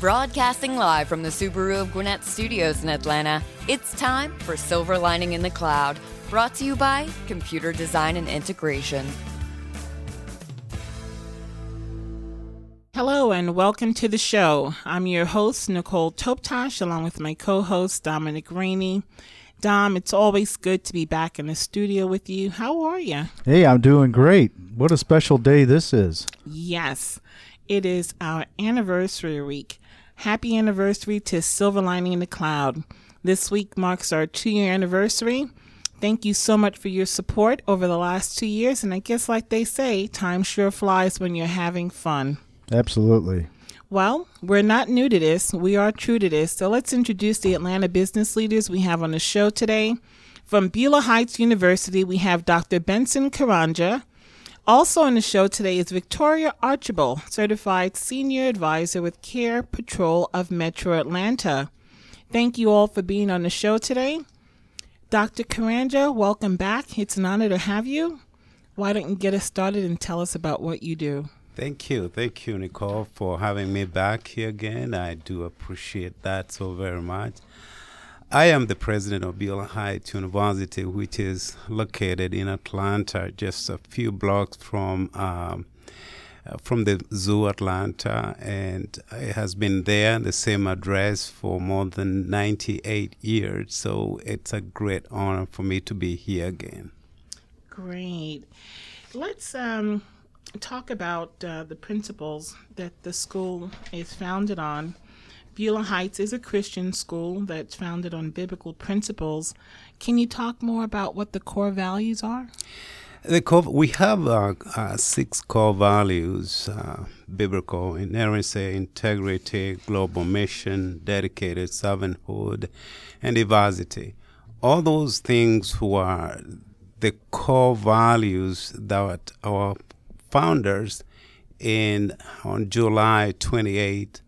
Broadcasting live from the Subaru of Gwinnett Studios in Atlanta, it's time for Silver Lining in the Cloud, brought to you by Computer Design and Integration. Hello and welcome to the show. I'm your host, Nicole Toptosh, along with my co host, Dominic Rainey. Dom, it's always good to be back in the studio with you. How are you? Hey, I'm doing great. What a special day this is. Yes, it is our anniversary week. Happy anniversary to Silver Lining in the Cloud. This week marks our two year anniversary. Thank you so much for your support over the last two years. And I guess, like they say, time sure flies when you're having fun. Absolutely. Well, we're not new to this. We are true to this. So let's introduce the Atlanta business leaders we have on the show today. From Beulah Heights University, we have Dr. Benson Karanja. Also on the show today is Victoria Archibald, certified senior advisor with Care Patrol of Metro Atlanta. Thank you all for being on the show today. Dr. Karanja, welcome back. It's an honor to have you. Why don't you get us started and tell us about what you do? Thank you. Thank you, Nicole, for having me back here again. I do appreciate that so very much. I am the president of Beulah Heights University, which is located in Atlanta, just a few blocks from um, uh, from the Zoo Atlanta, and it has been there, the same address, for more than 98 years. So it's a great honor for me to be here again. Great. Let's um, talk about uh, the principles that the school is founded on. Beulah Heights is a Christian school that's founded on biblical principles. Can you talk more about what the core values are? The core, we have uh, uh, six core values uh, biblical inerrancy, integrity, global mission, dedicated servanthood, and diversity. All those things who are the core values that our founders in on July 28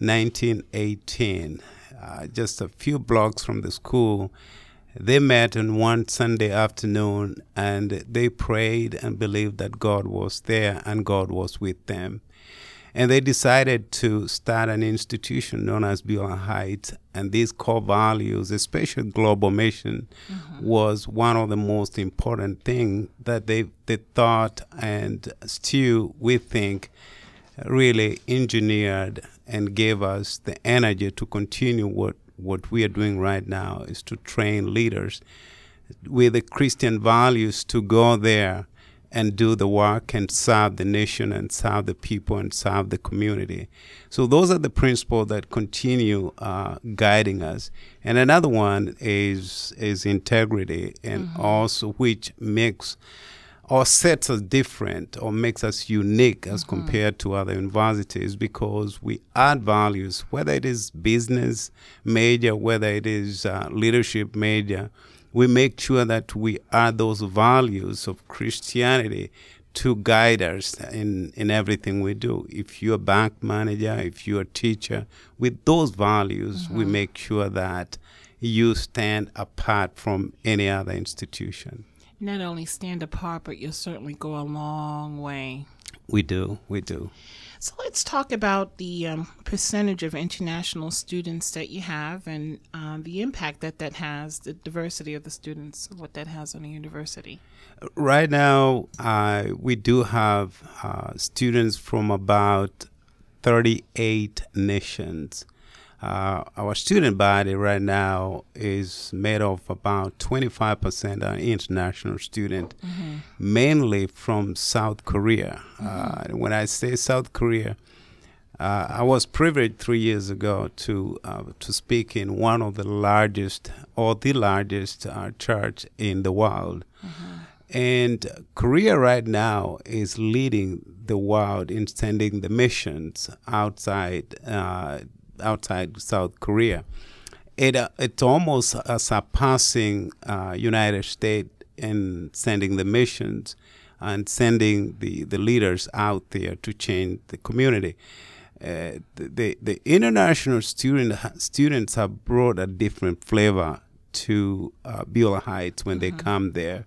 1918, uh, just a few blocks from the school, they met on one Sunday afternoon and they prayed and believed that God was there and God was with them. And they decided to start an institution known as Beulah Heights. And these core values, especially global mission, mm-hmm. was one of the most important things that they, they thought and still we think really engineered and gave us the energy to continue what, what we are doing right now is to train leaders with the Christian values to go there and do the work and serve the nation and serve the people and serve the community. So those are the principles that continue uh, guiding us. And another one is is integrity, and mm-hmm. also which makes or sets us different or makes us unique as mm-hmm. compared to other universities because we add values, whether it is business major, whether it is uh, leadership major. We make sure that we add those values of Christianity to guide us in, in everything we do. If you're a bank manager, if you're a teacher, with those values, mm-hmm. we make sure that you stand apart from any other institution not only stand apart, but you'll certainly go a long way. We do, we do. So let's talk about the um, percentage of international students that you have and uh, the impact that that has, the diversity of the students, what that has on the university. Right now, uh, we do have uh, students from about 38 nations. Uh, our student body right now is made of about 25% are international students, mm-hmm. mainly from South Korea. Mm-hmm. Uh, when I say South Korea, uh, I was privileged three years ago to uh, to speak in one of the largest or the largest uh, church in the world. Mm-hmm. And Korea right now is leading the world in sending the missions outside uh, outside South Korea. It uh, it's almost uh, surpassing uh, United States in sending the missions and sending the, the leaders out there to change the community. Uh, the, the international student students have brought a different flavor to uh, Beulah Heights when mm-hmm. they come there,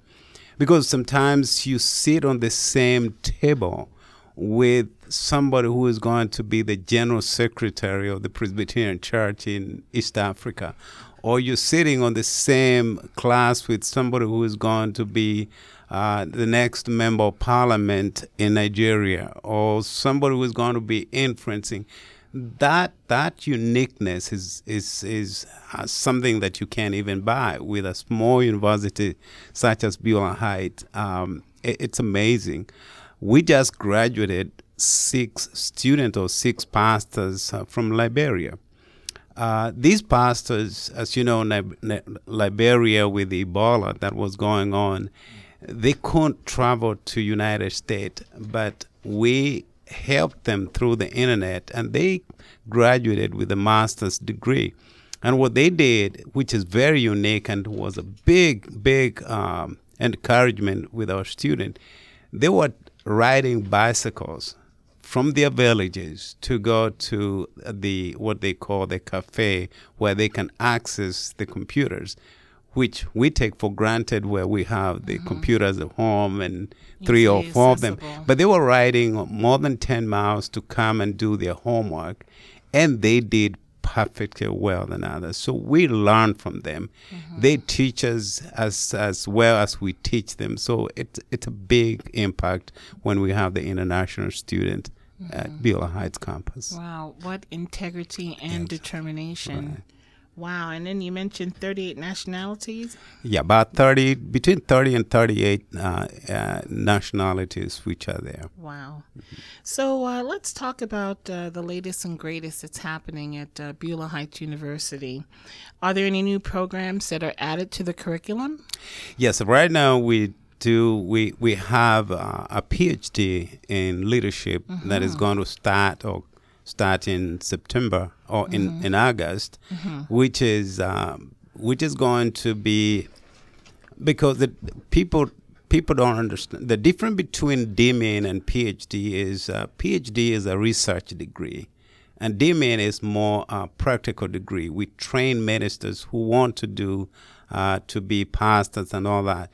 because sometimes you sit on the same table with somebody who is going to be the general secretary of the Presbyterian Church in East Africa, or you're sitting on the same class with somebody who is going to be uh, the next member of parliament in Nigeria, or somebody who is going to be influencing. That that uniqueness is is is uh, something that you can't even buy with a small university such as Beulah Heights. Um, it, it's amazing. We just graduated six students or six pastors uh, from Liberia. Uh, these pastors, as you know, Liberia with Ebola that was going on, they couldn't travel to United States, but we helped them through the internet, and they graduated with a master's degree. And what they did, which is very unique and was a big, big um, encouragement with our students, they were riding bicycles from their villages to go to the what they call the cafe where they can access the computers which we take for granted where we have the mm-hmm. computers at home and three or four accessible. of them but they were riding more than 10 miles to come and do their homework and they did perfectly well than others. So we learn from them. Mm-hmm. They teach us as as well as we teach them. So it's it's a big impact when we have the international student mm-hmm. at Beulah Heights campus. Wow, what integrity and determination. Right. Wow, and then you mentioned 38 nationalities? Yeah, about 30, between 30 and 38 uh, uh, nationalities which are there. Wow. So uh, let's talk about uh, the latest and greatest that's happening at uh, Beulah Heights University. Are there any new programs that are added to the curriculum? Yes, right now we do we we have uh, a PhD in leadership mm-hmm. that is mm-hmm. going to start or start in September or in, mm-hmm. in August, mm-hmm. which is um, which is going to be because the people people don't understand the difference between DMin and PhD is uh, PhD is a research degree. And DMin is more a practical degree. We train ministers who want to do uh, to be pastors and all that.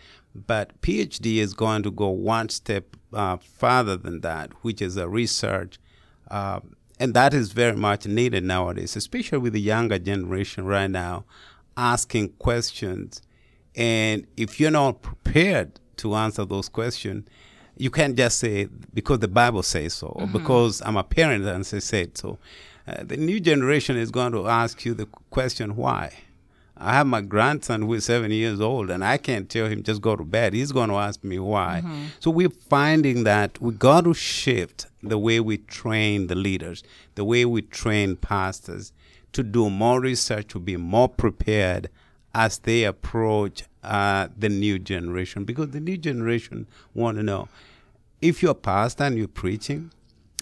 But PhD is going to go one step uh, farther than that, which is a research uh, and that is very much needed nowadays, especially with the younger generation right now asking questions. And if you're not prepared to answer those questions, you can't just say because the Bible says so, or mm-hmm. because I'm a parent and say said so. Uh, the new generation is going to ask you the question why. I have my grandson who is seven years old, and I can't tell him just go to bed. He's going to ask me why. Mm-hmm. So we're finding that we got to shift the way we train the leaders, the way we train pastors, to do more research, to be more prepared as they approach uh, the new generation, because the new generation want to know if you're a pastor and you're preaching,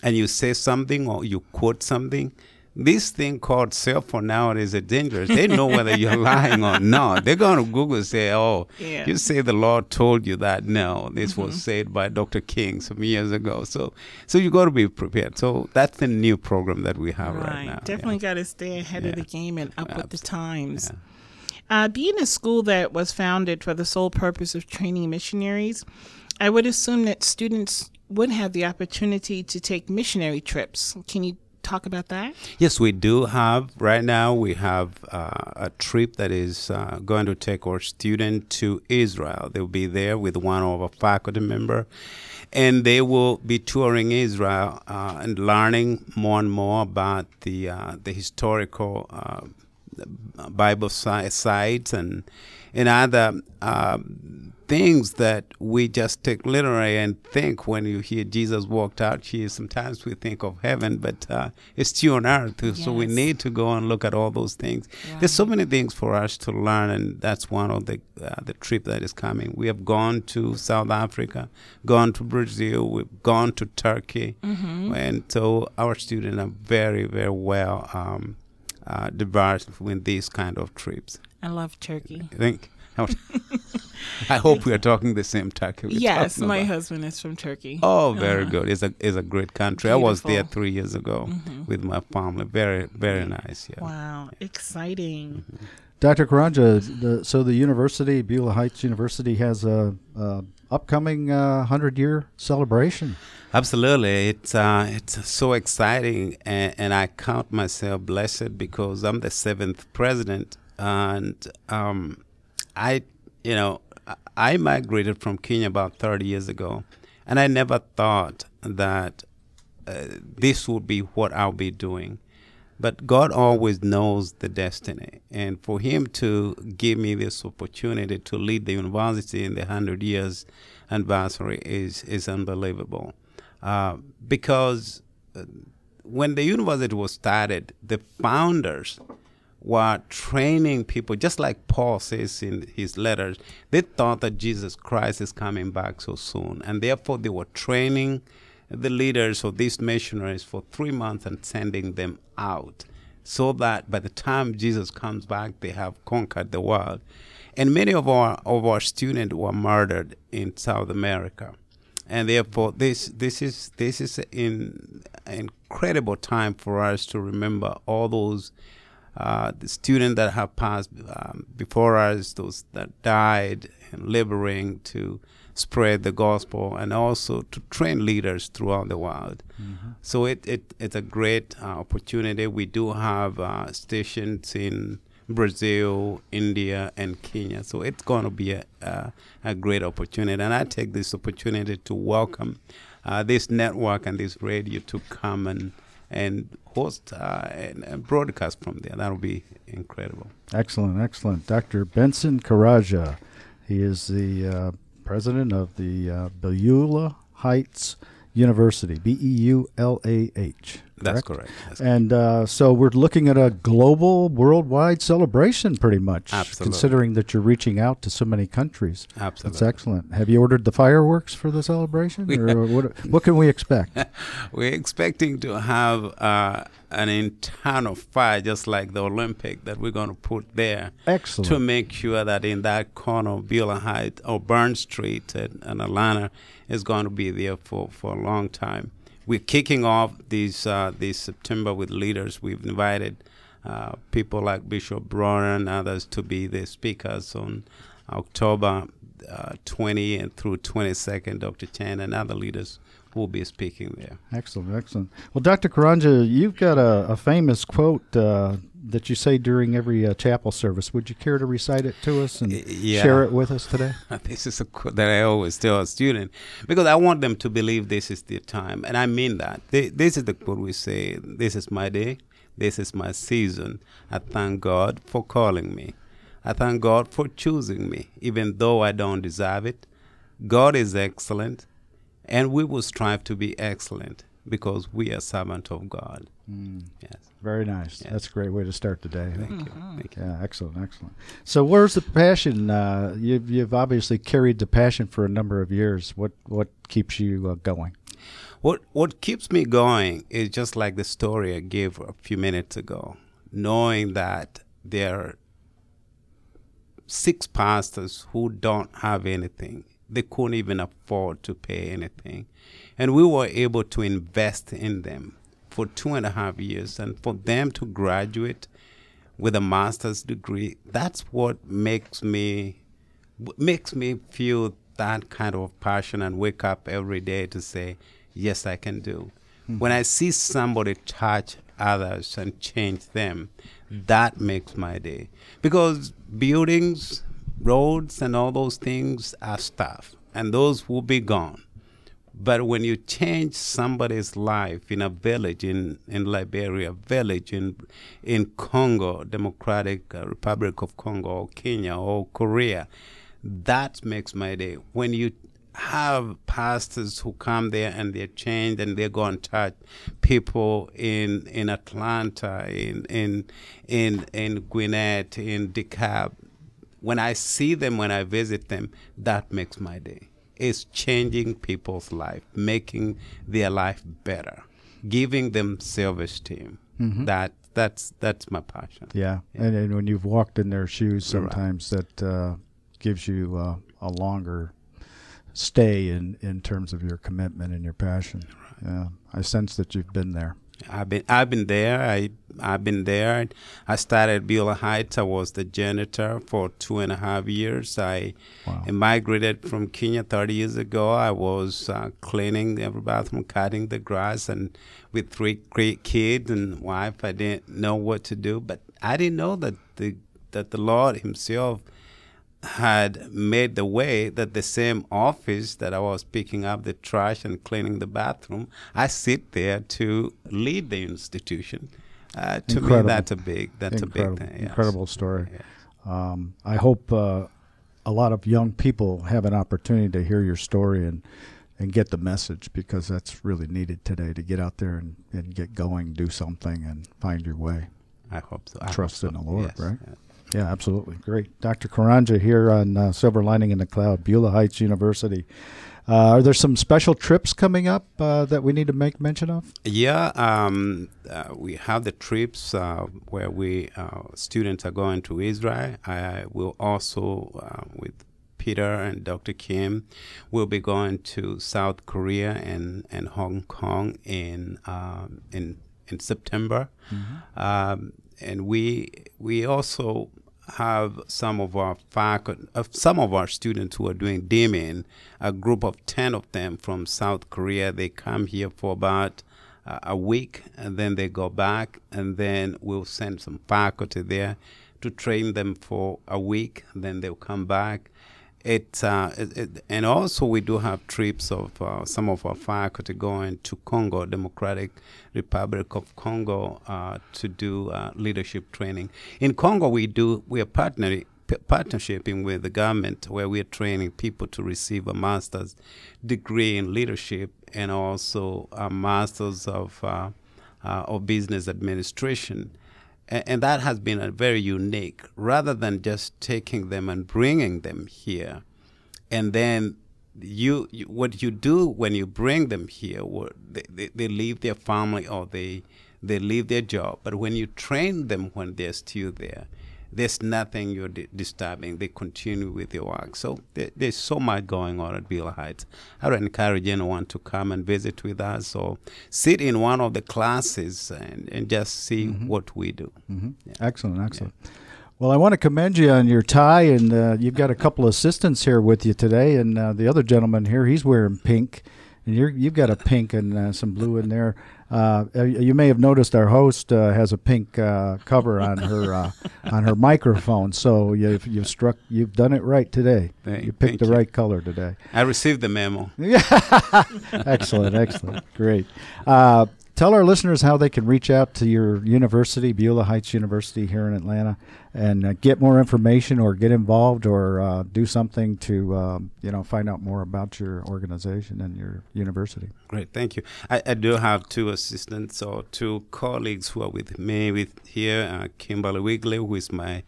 and you say something or you quote something this thing called cell phone nowadays is dangerous. They know whether you're lying or not. They're going to Google and say, "Oh, yeah. you say the Lord told you that." No, this mm-hmm. was said by Dr. King some years ago. So, so you got to be prepared. So that's the new program that we have right, right now. Definitely yeah. got to stay ahead yeah. of the game and up with the times. Uh, being a school that was founded for the sole purpose of training missionaries, I would assume that students would have the opportunity to take missionary trips. Can you talk about that? Yes, we do have. Right now, we have uh, a trip that is uh, going to take our student to Israel. They'll be there with one of our faculty member, and they will be touring Israel uh, and learning more and more about the uh, the historical uh, Bible sites and and other um, things that we just take literally and think when you hear Jesus walked out here. Sometimes we think of heaven, but uh, it's still on earth. Yes. So we need to go and look at all those things. Right. There's so many things for us to learn, and that's one of the uh, the trip that is coming. We have gone to South Africa, gone to Brazil, we've gone to Turkey, mm-hmm. and so our students are very, very well um, uh, diverse with these kind of trips. I love Turkey. I think I hope we are talking the same Turkey. Yes, my about. husband is from Turkey. Oh, very uh-huh. good. It's a it's a great country. Beautiful. I was there three years ago mm-hmm. with my family. Very very nice. Yeah. Wow, exciting. Mm-hmm. Dr. Karanja, the, so the university, Beulah Heights University, has a, a upcoming uh, hundred year celebration. Absolutely, it's uh, it's so exciting, and, and, I count myself blessed because I'm the seventh president, and um, I, you know, I migrated from Kenya about 30 years ago, and I never thought that uh, this would be what I'll be doing. But God always knows the destiny. And for Him to give me this opportunity to lead the university in the 100 years anniversary is, is unbelievable. Uh, because uh, when the university was started, the founders were training people, just like Paul says in his letters. They thought that Jesus Christ is coming back so soon. And therefore, they were training the leaders of these missionaries for three months and sending them out so that by the time Jesus comes back, they have conquered the world. And many of our of our students were murdered in South America, and therefore this this is this is an incredible time for us to remember all those uh, the students that have passed um, before us, those that died in laboring to spread the gospel and also to train leaders throughout the world. Mm-hmm. So it, it, it's a great uh, opportunity. We do have uh, stations in Brazil, India, and Kenya. So it's going to be a, a, a, great opportunity. And I take this opportunity to welcome uh, this network and this radio to come and and host uh, and, and, broadcast from there. That'll be incredible. Excellent, excellent. Dr. Benson Karanja, he is the uh, president of the uh, Beulah Heights University, B E U L A H. That's correct. That's and uh, so we're looking at a global, worldwide celebration, pretty much. Absolutely. Considering that you're reaching out to so many countries. Absolutely. That's excellent. Have you ordered the fireworks for the celebration, or what? What can we expect? we're expecting to have uh, an internal fire, just like the Olympic, that we're going to put there. Excellent. To make sure that in that corner of Beulah Heights or Berne Street in Atlanta is going to be there for, for a long time we're kicking off these uh, this September with leaders. We've invited uh, people like Bishop Brewer and others to be the speakers on October uh, 20 and through 22nd. Dr. Chan and other leaders will be speaking there. Excellent, excellent. Well, Dr. Karanja, you've got a, a famous quote uh, that you say during every uh, chapel service. Would you care to recite it to us and yeah. share it with us today? this is a quote that I always tell a student because I want them to believe this is their time, and I mean that. this is the quote we say: "This is my day. This is my season. I thank God for calling me. I thank God for choosing me, even though I don't deserve it. God is excellent, and we will strive to be excellent." because we are servant of God. Mm. Yes. Very nice. Yes. That's a great way to start the day. Thank you. Mm-hmm. Thank you. Yeah, excellent, excellent. So, where's the passion? Uh, you've you've obviously carried the passion for a number of years. What what keeps you uh, going? What what keeps me going is just like the story I gave a few minutes ago, knowing that there are six pastors who don't have anything. They couldn't even afford to pay anything and we were able to invest in them for two and a half years. And for them to graduate with a master's degree, that's what makes me makes me feel that kind of passion and wake up every day to say, yes, I can do. Mm-hmm. When I see somebody touch others and change them, that makes my day. Because buildings, roads, and all those things are stuff, and those will be gone. But when you change somebody's life in a village in, in Liberia, village in in Congo, Democratic uh, Republic of Congo, or Kenya, or Korea, that makes my day. When you have pastors who come there and they're changed and they go and touch people in in Atlanta, in in in in Gwinnett, in DeKalb. When I see them, when I visit them, that makes my day is changing people's life, making their life better, giving them service team. Mm-hmm. That that's that's my passion. Yeah, yeah. And, and, when you've walked in their shoes, sometimes right. that uh, gives you uh, a longer stay in in terms of your commitment and your passion. Right. Yeah, I sense that you've been there. I've been I've been there. I I've been there. I started Beulah Heights. I was the janitor for two and a half years. I Wow. migrated from Kenya 30 years ago. I was uh, cleaning every bathroom, cutting the grass, and with three great kids and wife, I didn't know what to do. But I didn't know that the that the Lord Himself had made the way that the same office that I was picking up the trash and cleaning the bathroom, I sit there to lead the institution. Uh, to Incredible. me, that's a big that's incredible, a big thing. yes. incredible story. Yes. Um, I hope uh, a lot of young people have an opportunity to hear your story and and get the message because that's really needed today to get out there and, and get going, do something, and find your way. I hope so. I hope Trust so. in the Lord, Yes, right? Yeah, absolutely. Great. Dr. Karanja here on uh, Silver Lining in the Cloud, Beulah Heights University. Uh, are there some special trips coming up uh, that we need to make mention of? Yeah, um, uh, we have the trips uh, where we uh, students are going to Israel. I will also uh, with Peter and Dr. Kim, we'll be going to South Korea and, and Hong Kong in um, in in September, um, and we we also have some of our faculty, uh, some of our students who are doing DMIN, a group of 10 of them from South Korea. They come here for about uh, a week and then they go back, and then we'll send some faculty there to train them for a week, then they'll come back. It, uh, it, it and also we do have trips of uh, some of our faculty going to Congo, Democratic Republic of Congo, uh, to do uh, leadership training. In Congo, we do we are partnering p- with the government where we are training people to receive a master's degree in leadership and also a master's of uh, uh, of business administration. And that has been a very unique, rather than just taking them and bringing them here, and then you, you what you do when you bring them here, they, they, they leave their family or they they leave their job. But when you train them when they're still there, there's nothing you're di- disturbing. They continue with their work. So there, there's so much going on at Beulah Heights. I would encourage anyone to come and visit with us or sit in one of the classes and, and just see what we do. Mm-hmm. Excellent, excellent. Well, I want to commend you on your tie, and uh, you've got a couple of assistants here with you today, and uh, the other gentleman here, he's wearing pink, and you're, you've got a pink and uh, some blue in there. Uh, uh, you may have noticed our host uh, has a pink uh, cover on her uh, on her microphone, so you've you've struck you've done it right today. Thank- you picked the you. right color today. I received the memo. excellent, excellent, great. Tell our listeners how they can reach out to your university, Beulah Heights University here in Atlanta, and uh, get more information or get involved or uh, do something to um, you know find out more about your organization and your university. Great, thank you. I, I do have two assistants or two colleagues who are with me with here, uh, Kimberly Wigley, who is my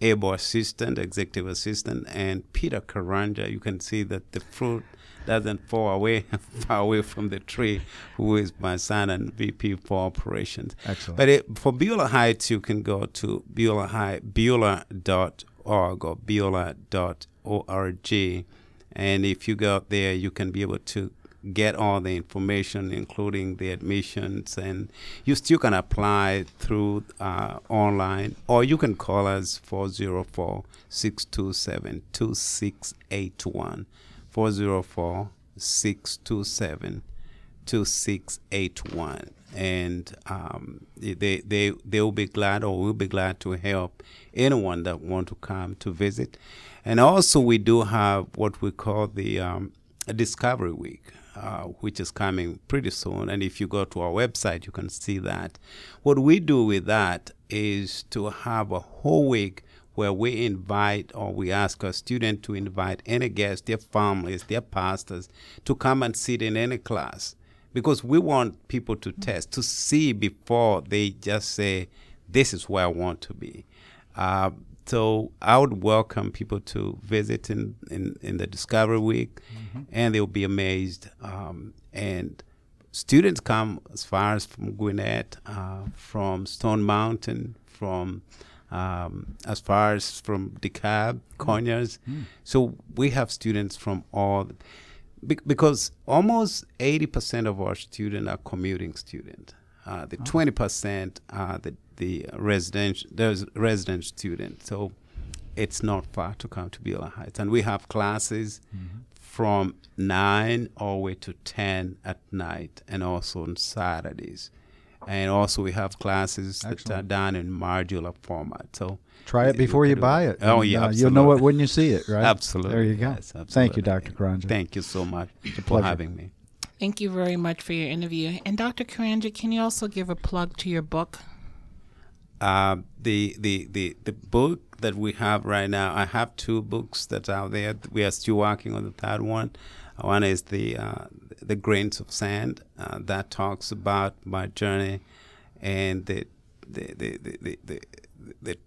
able assistant, executive assistant, and Peter Karanja. You can see that the fruit doesn't fall away far away from the tree, who is my son and VP for operations. Excellent. But it, for Beulah Heights, you can go to Beulah High, Beulah.org or Beulah.org. And if you go there, you can be able to get all the information, including the admissions, and you still can apply through uh, online, or you can call us 404 627 2681. 404 627 2681 and um, they, they, they will be glad or will be glad to help anyone that want to come to visit. And also we do have what we call the um, discovery week uh, which is coming pretty soon. And if you go to our website you can see that. What we do with that is to have a whole week where we invite or we ask our student to invite any guests, their families, their pastors, to come and sit in any class. Because we want people to test, to see before they just say, this is where I want to be. Uh, so I would welcome people to visit in, in, in the Discovery Week, and they'll be amazed. Um, and students come as far as from Gwinnett, uh, from Stone Mountain, from um, as far as from DeKalb, Conyers. So we have students from all, be- because almost 80% of our students are commuting students. Uh, the twenty percent are the the resident there's resident students. So it's not far to come to Beulah Heights, and we have classes from nine all the way to ten at night, and also on Saturdays. And also, we have classes that are done in modular format. So Try it before you buy it. Oh and, yeah, uh, you'll know it when you see it, right? Absolutely. There you go. Yes, Thank you. Dr. Karanja. Thank you so much for having me. Thank you very much for your interview. And Dr. Karanja, can you also give a plug to your book? Uh, the, the the the book that we have right now, I have two books that are out there. We are still working on the third one. One is the uh, the grains of sand uh, that talks about my journey and the the the the the,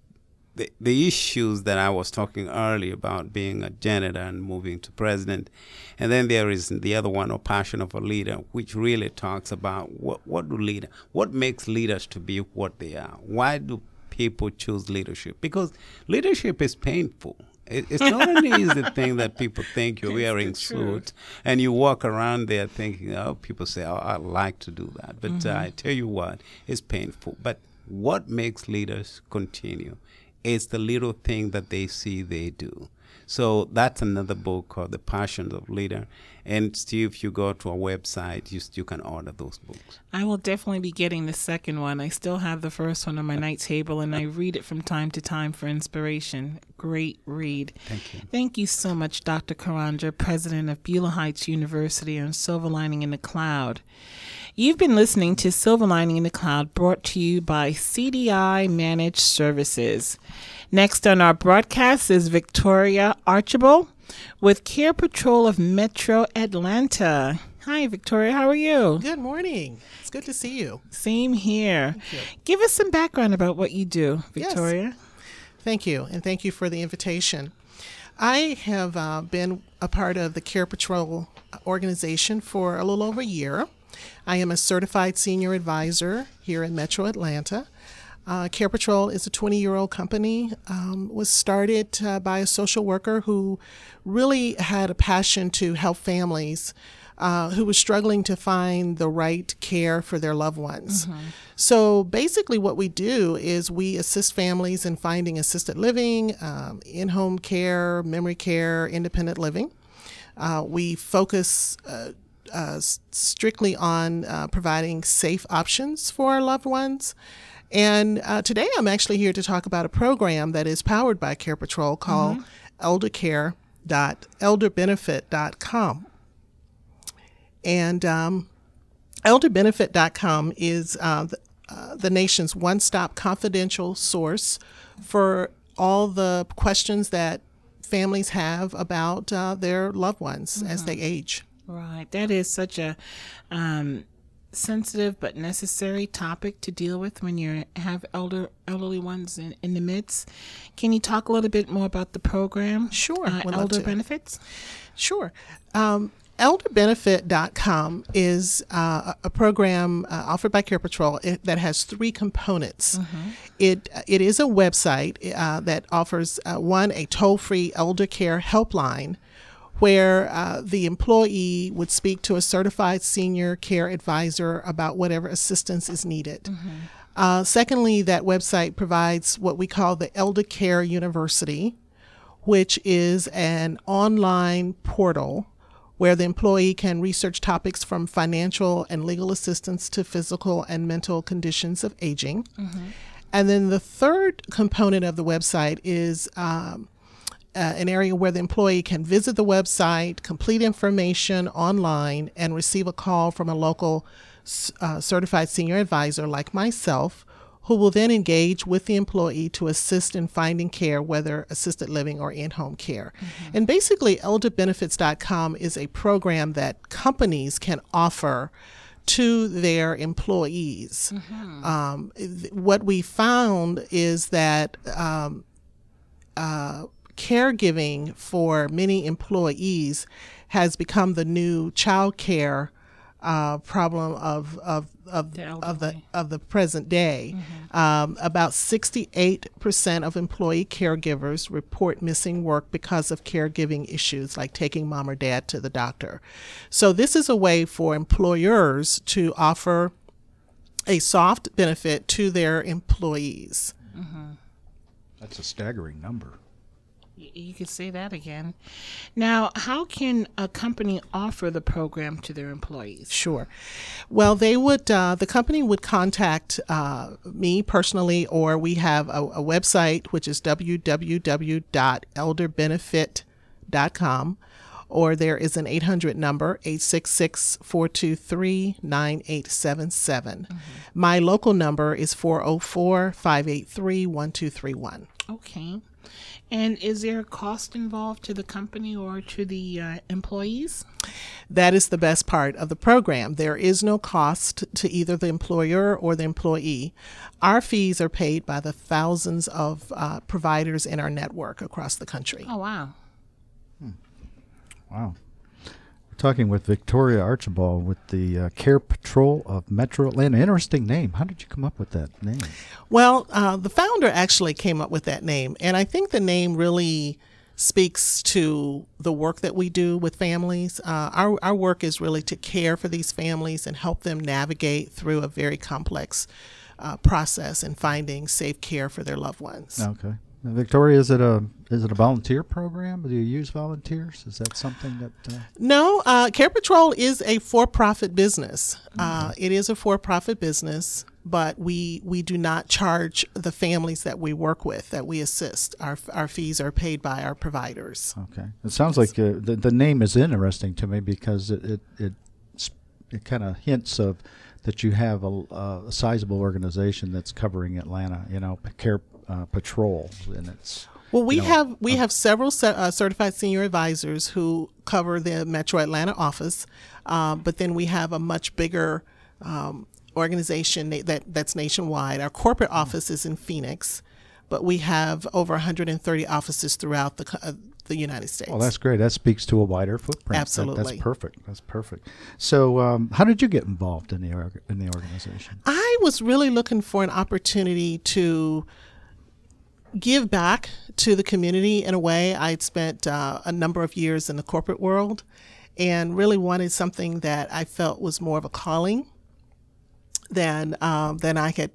the, the issues that I was talking earlier about being a janitor and moving to president. And then there is the other one, or Passion of a Leader, which really talks about what, what do leader, what makes leaders to be what they are? Why do people choose leadership? Because leadership is painful. It, it's not an easy thing that people think you're wearing suits and you walk around there thinking, oh, people say, oh, I like to do that. But uh, I tell you what, it's painful. But what makes leaders continue? It's the little thing that they see they do. So that's another book called The Passions of Leader. And Steve, if you go to our website, you, you can order those books. I will definitely be getting the second one. I still have the first one on my night table and I read it from time to time for inspiration. Great read. Thank you. Thank you so much, Dr. Karanja, president of Beulah Heights University and Silver Lining in the Cloud. You've been listening to Silver Lining in the Cloud brought to you by CDI Managed Services. Next on our broadcast is Victoria Archibald with Care Patrol of Metro Atlanta. Hi, Victoria. How are you? Good morning. It's good to see you. Same here. Give us some background about what you do, Yes. Victoria. Thank you, and thank you for the invitation. I have uh, been a part of the Care Patrol organization for a little over a year. I am a certified senior advisor here in Metro Atlanta. Uh, Care Patrol is a 20 year old company, um, was started uh, by a social worker who really had a passion to help families uh, who were struggling to find the right care for their loved ones. So basically, what we do is we assist families in finding assisted living, um, in home care, memory care, independent living. Uh, we focus uh, uh, strictly on uh, providing safe options for our loved ones. And uh, today I'm actually here to talk about a program that is powered by Care Patrol called eldercare.elderbenefit.com. And um, elderbenefit.com is uh, the, uh, the nation's one stop confidential source for all the questions that families have about uh, their loved ones as they age. Right. That is such a um, sensitive but necessary topic to deal with when you have elder elderly ones in, in the midst. Can you talk a little bit more about the program? Sure, Uh, elder benefits. Sure. Um, elderbenefit.com is uh, a program uh, offered by Care Patrol that has three components. It it is a website uh, that offers uh, one a toll free elder care helpline. Where uh, the employee would speak to a certified senior care advisor about whatever assistance is needed. Uh, secondly, that website provides what we call the Elder Care University, which is an online portal where the employee can research topics from financial and legal assistance to physical and mental conditions of aging. And then the third component of the website is um, uh, an area where the employee can visit the website, complete information online, and receive a call from a local uh, certified senior advisor like myself, who will then engage with the employee to assist in finding care, whether assisted living or in home care. And basically, elderbenefits.com is a program that companies can offer to their employees. Um, th- what we found is that um, uh, caregiving for many employees has become the new child care uh, problem of of of, The of the of the present day. Um, about sixty eight percent of employee caregivers report missing work because of caregiving issues like taking mom or dad to the doctor. So this is a way for employers to offer a soft benefit to their employees. That's a staggering number. You could say that again. Now, how can a company offer the program to their employees? Sure. Well, they would, uh, the company would contact uh, me personally, or we have a, a website, which is www.elderbenefit.com, or there is an 800 number, 866 423 9877. My local number is 404 583 1231. Okay. And is there a cost involved to the company or to the uh, employees? That is the best part of the program. There is no cost to either the employer or the employee. Our fees are paid by the thousands of uh, providers in our network across the country. Oh, wow. Wow. Talking with Victoria Archibald with the uh, Care Patrol of Metro Atlanta. Interesting name. How did you come up with that name? Well, uh, the founder actually came up with that name, and I think the name really speaks to the work that we do with families. Uh, our, our work is really to care for these families and help them navigate through a very complex uh, process in finding safe care for their loved ones. Okay. Now, Victoria, is it a is it a volunteer program? Do you use volunteers? Is that something that? Uh, No, uh, Care Patrol is a for-profit business. Uh, it is a for-profit business, but we we do not charge the families that we work with, that we assist. Our our fees are paid by our providers. okay. It sounds like uh, the the name is interesting to me because it it it, it kind of hints of that you have a, a sizable organization that's covering Atlanta. You know, Care uh, Patrol, and it's. Well, we you know, have we have several uh, certified senior advisors who cover the Metro Atlanta office, uh, but then we have a much bigger um, organization that that's nationwide. Our corporate office is in Phoenix, but we have over 130 offices throughout the uh, the United States. Well, that's great. That speaks to a wider footprint. That- Absolutely. that's perfect. That's perfect. So, um, how did you get involved in the in the organization? I was really looking for an opportunity to give back to the community in a way. I'd spent uh, a number of years in the corporate world and really wanted something that I felt was more of a calling than um, than I had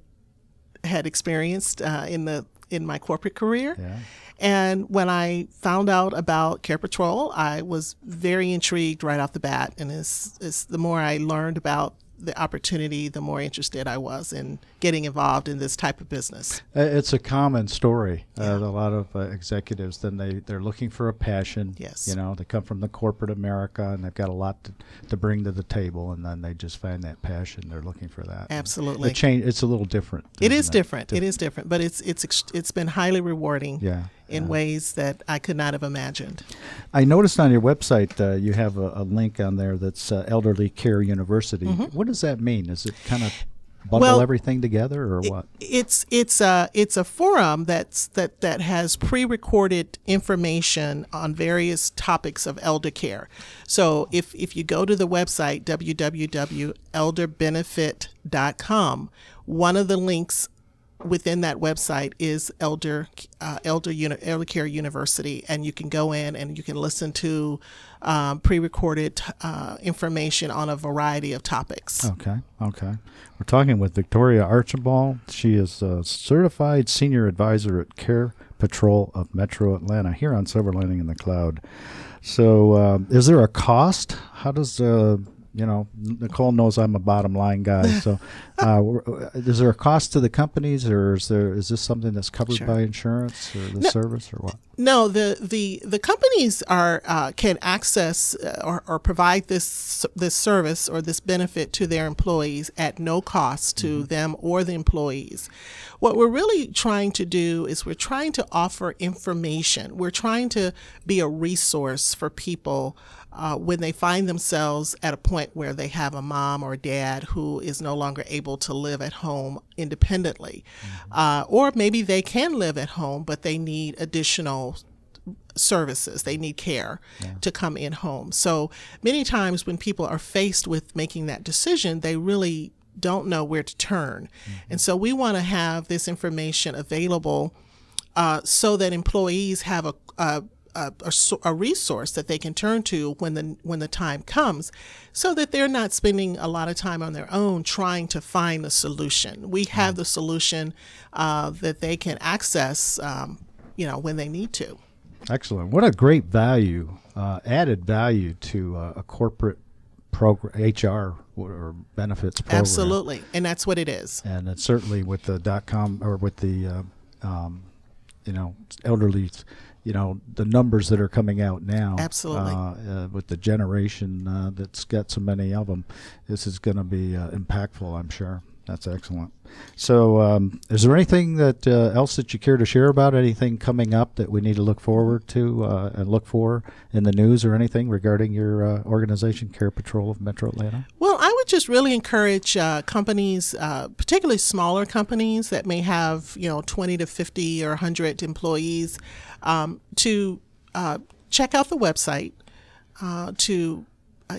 had experienced uh, in the in my corporate career. Yeah. And when I found out about Care Patrol, I was very intrigued right off the bat. And it's, it's the more I learned about the opportunity, the more interested I was in getting involved in this type of business. It's a common story. Uh, a lot of uh, executives then they they're looking for a passion. Yes. You know, they come from the corporate America and they've got a lot to, to bring to the table, and then they just find that passion. They're looking for that. Absolutely. The change. It's a little different. It is different. It is different, but it's it's ex- it's been highly rewarding Yeah. in yeah. ways that I could not have imagined. I noticed on your website uh, you have a, a link on there that's uh, Elderly Care University. What does that mean? Is it kind of bundle. Well, everything together, or what? It's it's a it's a forum that's that that has pre-recorded information on various topics of elder care. So if if you go to the website www.elderbenefit.com, one of the links within that website is Elder uh, Elder Uni- Elder Care University, and you can go in and you can listen to um, pre-recorded uh, information on a variety of topics. Okay, okay. We're talking with Victoria Archibald. She is a certified senior advisor at Care Patrol of Metro Atlanta here on Silver Lining in the Cloud. So, um, is there a cost? How does uh, you know? Nicole knows I'm a bottom line guy. So, uh, is there a cost to the companies, or is there is this something that's covered Sure. by insurance or the service, or what? No, the the the companies are uh, can access uh, or, or provide this this service or this benefit to their employees at no cost to them or the employees. What we're really trying to do is we're trying to offer information. We're trying to be a resource for people uh, when they find themselves at a point where they have a mom or dad who is no longer able to live at home independently, uh, or maybe they can live at home but they need additional services. They need care to come in home. So many times when people are faced with making that decision, they really don't know where to turn. And so we want to have this information available uh, so that employees have a, a, a, a, a, resource that they can turn to when the when the time comes, so that they're not spending a lot of time on their own trying to find the solution. We have the solution uh, that they can access, um, you know, when they need to. Excellent. What a great value, uh, added value to uh, a corporate program, HR or benefits program. Absolutely, and that's what it is. And it's certainly with the dot com or with the, uh, um, you know, elderly, you know, the numbers that are coming out now. Absolutely. Uh, uh, with the generation uh, that's got so many of them, this is going to be uh, impactful, I'm sure. That's excellent. So, um, is there anything that uh, else that you care to share about? Anything coming up that we need to look forward to uh, and look for in the news or anything regarding your uh, organization, Care Patrol of Metro Atlanta? Well, I would just really encourage uh, companies, uh, particularly smaller companies that may have you know 20 to 50 or 100 employees, um, to uh, check out the website, to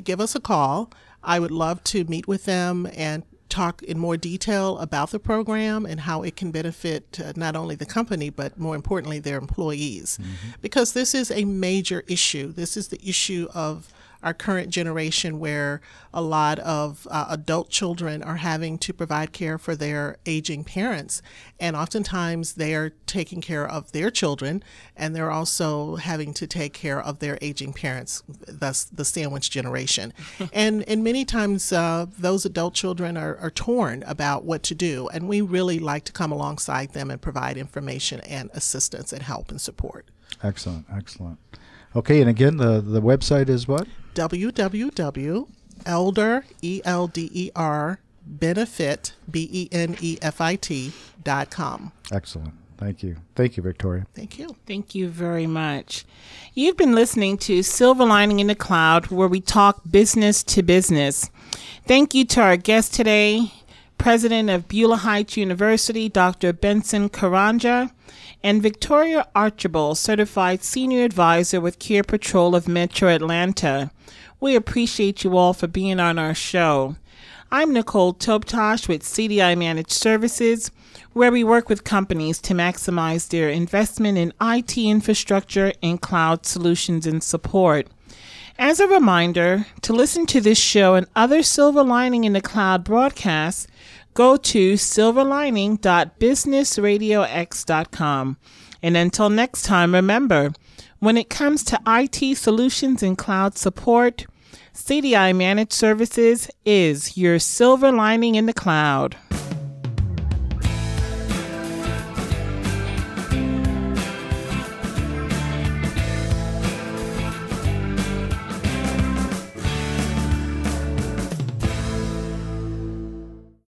give us a call. I would love to meet with them and talk in more detail about the program and how it can benefit uh, not only the company, but more importantly, their employees. Mm-hmm. Because this is a major issue. This is the issue of our current generation where a lot of uh, adult children are having to provide care for their aging parents. And oftentimes they are taking care of their children and they're also having to take care of their aging parents, thus the sandwich generation. and, and many times uh, those adult children are, are torn about what to do. And we really like to come alongside them and provide information and assistance and help and support. Excellent, excellent. Okay, and again, the, the website is what? www.elder, E-L-D-E-R, benefit, B-E-N-E-F-I-T, dot com. Excellent. Thank you. Thank you, Victoria. Thank you. Thank you very much. You've been listening to Silver Lining in the Cloud, where we talk business to business. Thank you to our guest today, President of Beulah Heights University, Dr. Benson Karanja, and Victoria Archibald, Certified Senior Advisor with Care Patrol of Metro Atlanta. We appreciate you all for being on our show. I'm Nicole Toptosh with CDI Managed Services, where we work with companies to maximize their investment in IT infrastructure and cloud solutions and support. As a reminder, to listen to this show and other Silver Lining in the Cloud broadcasts, go to silverlining.businessradiox.com. And until next time, remember, when it comes to IT solutions and cloud support, CDI Managed Services is your silver lining in the cloud.